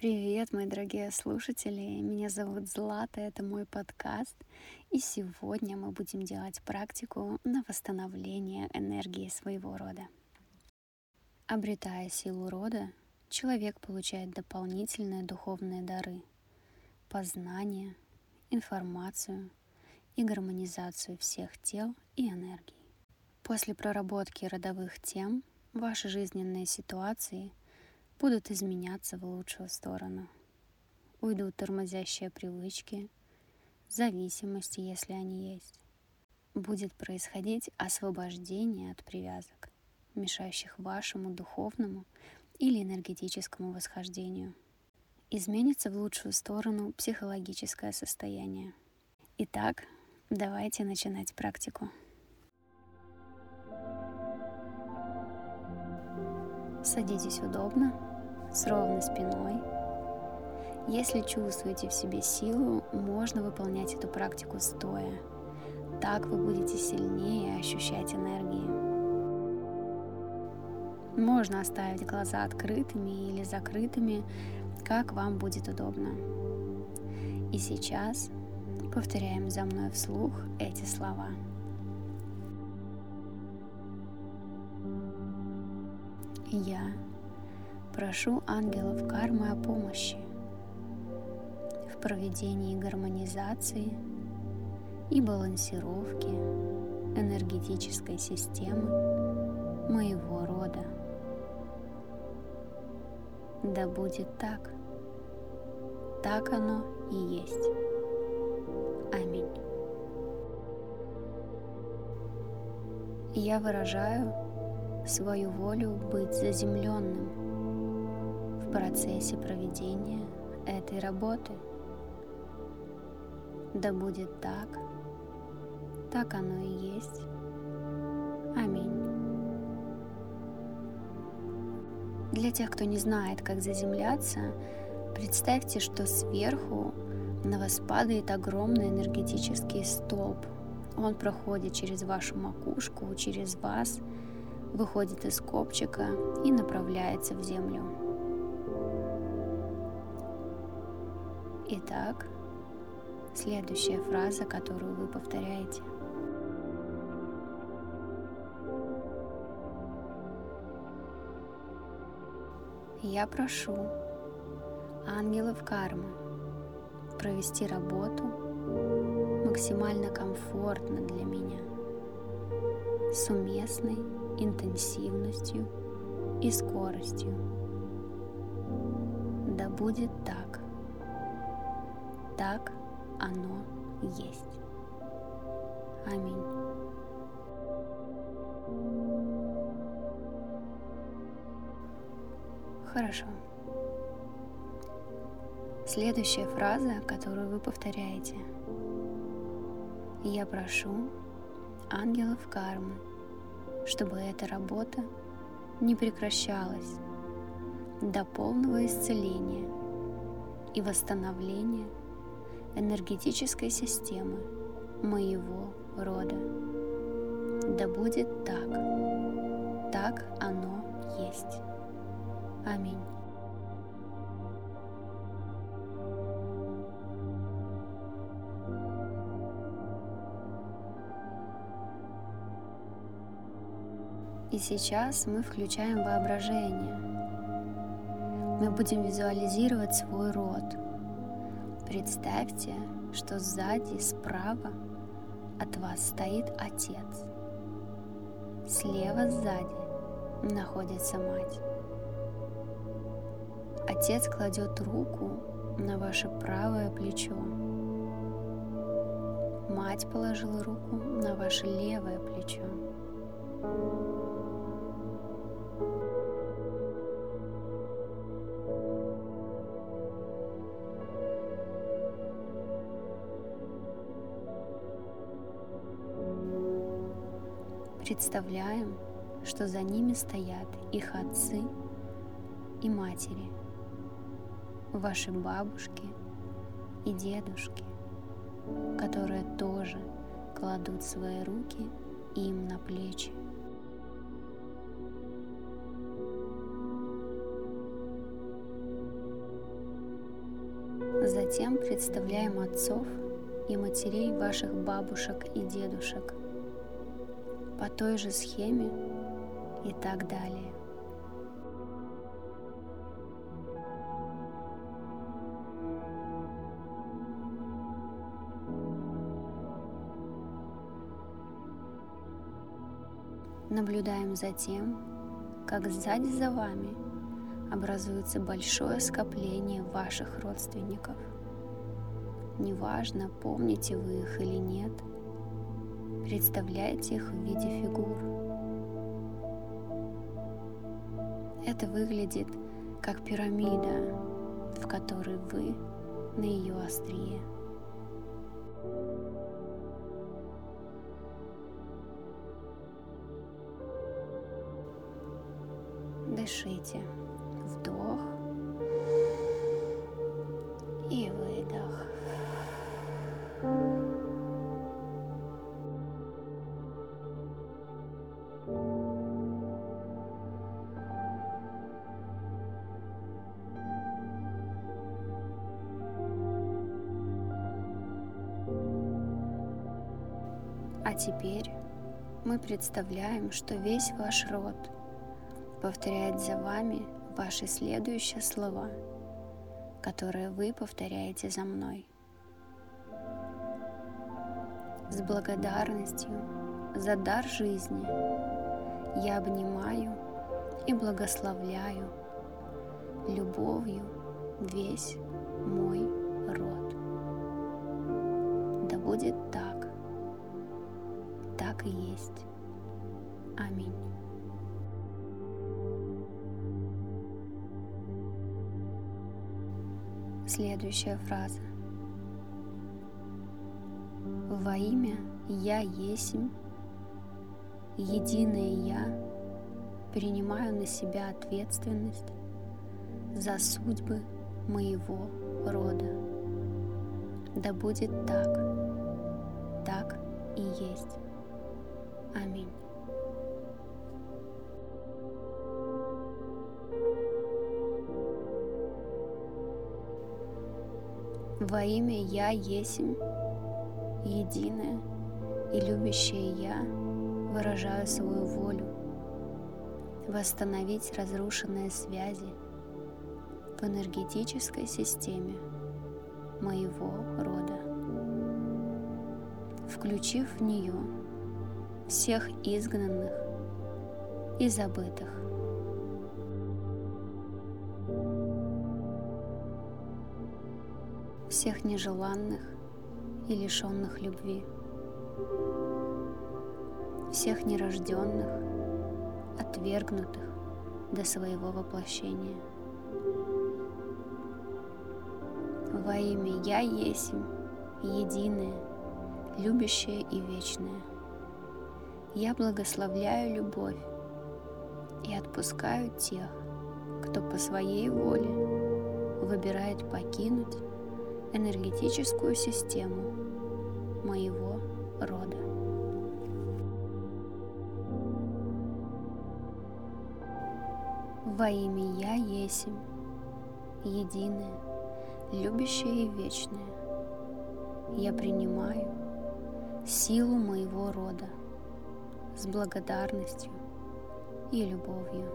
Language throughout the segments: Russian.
Привет, мои дорогие слушатели! Меня зовут Злата, это мой подкаст. И сегодня мы будем делать практику на восстановление энергии своего рода. Обретая силу рода, человек получает дополнительные духовные дары, познание, информацию и гармонизацию всех тел и энергий. После проработки родовых тем ваши жизненные ситуации будут изменяться в лучшую сторону. Уйдут тормозящие привычки, зависимости, если они есть. Будет происходить освобождение от привязок, мешающих вашему духовному или энергетическому восхождению. Изменится в лучшую сторону психологическое состояние. Итак, давайте начинать практику. Садитесь удобно, с ровной спиной. Если чувствуете в себе силу, можно выполнять эту практику стоя. Так вы будете сильнее ощущать энергии. Можно оставить глаза открытыми или закрытыми, как вам будет удобно. И сейчас повторяем за мной вслух эти слова. Я прошу ангелов кармы о помощи в проведении гармонизации и балансировки энергетической системы моего рода. Да будет так. Так оно и есть. Аминь. Я выражаю свою волю быть заземленным в процессе проведения этой работы. Да будет так, так оно и есть. Аминь. Для тех, кто не знает, как заземляться, представьте, что сверху на вас падает огромный энергетический столб. Он проходит через вашу макушку, через вас – выходит из копчика и направляется в землю. Итак, следующая фраза, которую вы повторяете. Я прошу ангелов кармы провести работу максимально комфортно для меня, с уместной интенсивностью и скоростью. Да будет так. Так оно есть. Аминь. Хорошо. Следующая фраза, которую вы повторяете. Я прошу ангелов кармы чтобы эта работа не прекращалась до полного исцеления и восстановления энергетической системы моего рода. Да будет так. Так оно есть. Аминь. И сейчас мы включаем воображение. Мы будем визуализировать свой род. Представьте, что сзади, справа от вас стоит отец. Слева сзади находится мать. Отец кладет руку на ваше правое плечо. Мать положила руку на ваше левое плечо. Представляем, что за ними стоят их отцы и матери, ваши бабушки и дедушки, которые тоже кладут свои руки им на плечи. Затем представляем отцов и матерей ваших бабушек и дедушек по той же схеме и так далее. Наблюдаем за тем, как сзади за вами образуется большое скопление ваших родственников. Неважно, помните вы их или нет, представляете их в виде фигур. Это выглядит как пирамида, в которой вы на ее острие. Дышите. Теперь мы представляем, что весь ваш род повторяет за вами ваши следующие слова, которые вы повторяете за мной. С благодарностью за дар жизни я обнимаю и благословляю любовью весь мой род. Да будет так, так и есть. Аминь. Следующая фраза. Во имя Я Есим, единое Я, принимаю на себя ответственность за судьбы моего рода. Да будет так, так и есть. Аминь. Во имя Я Есим, единое и любящее Я, выражаю свою волю восстановить разрушенные связи в энергетической системе моего рода, включив в нее всех изгнанных и забытых всех нежеланных и лишенных любви, всех нерожденных, отвергнутых до своего воплощения. Во имя Я Есим, единое, любящее и вечное. Я благословляю любовь и отпускаю тех, кто по своей воле выбирает покинуть энергетическую систему моего рода. Во имя Я Есим, единое, любящее и вечное, я принимаю силу моего рода с благодарностью и любовью.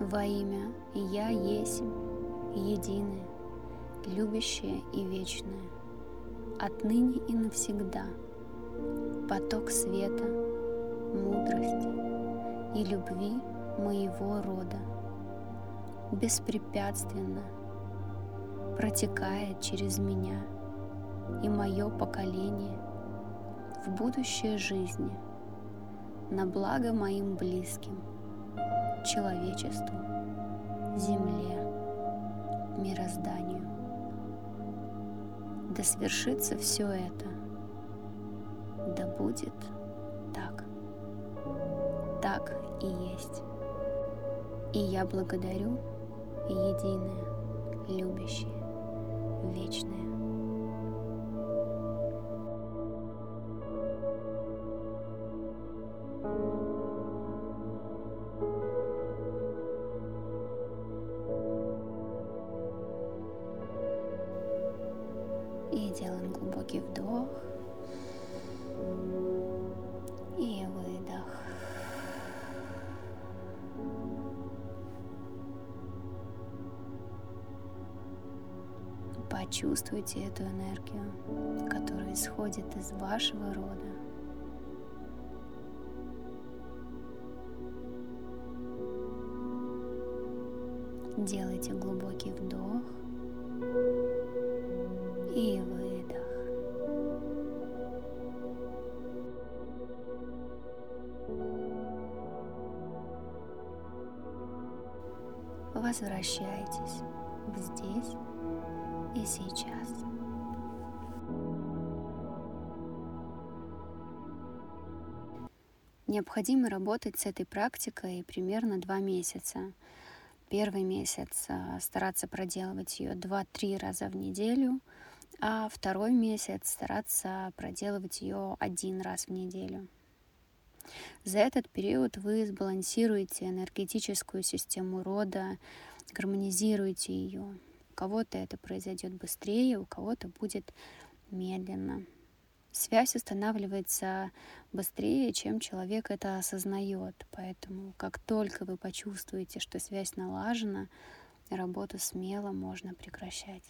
Во имя Я Есим, единое, любящее и вечное, отныне и навсегда, поток света, мудрости и любви моего рода беспрепятственно протекает через меня и мое поколение в будущее жизни на благо моим близким – человечеству, земле, мирозданию. Да свершится все это, да будет так. Так и есть. И я благодарю единое, любящее, вечное. И делаем глубокий вдох. Почувствуйте эту энергию, которая исходит из вашего рода. Делайте глубокий вдох и выдох. Возвращайтесь здесь и сейчас. Необходимо работать с этой практикой примерно два месяца. Первый месяц а, стараться проделывать ее 2-3 раза в неделю, а второй месяц стараться проделывать ее один раз в неделю. За этот период вы сбалансируете энергетическую систему рода, гармонизируете ее. Кого-то это произойдет быстрее, у кого-то будет медленно. Связь устанавливается быстрее, чем человек это осознает. Поэтому как только вы почувствуете, что связь налажена, работу смело можно прекращать.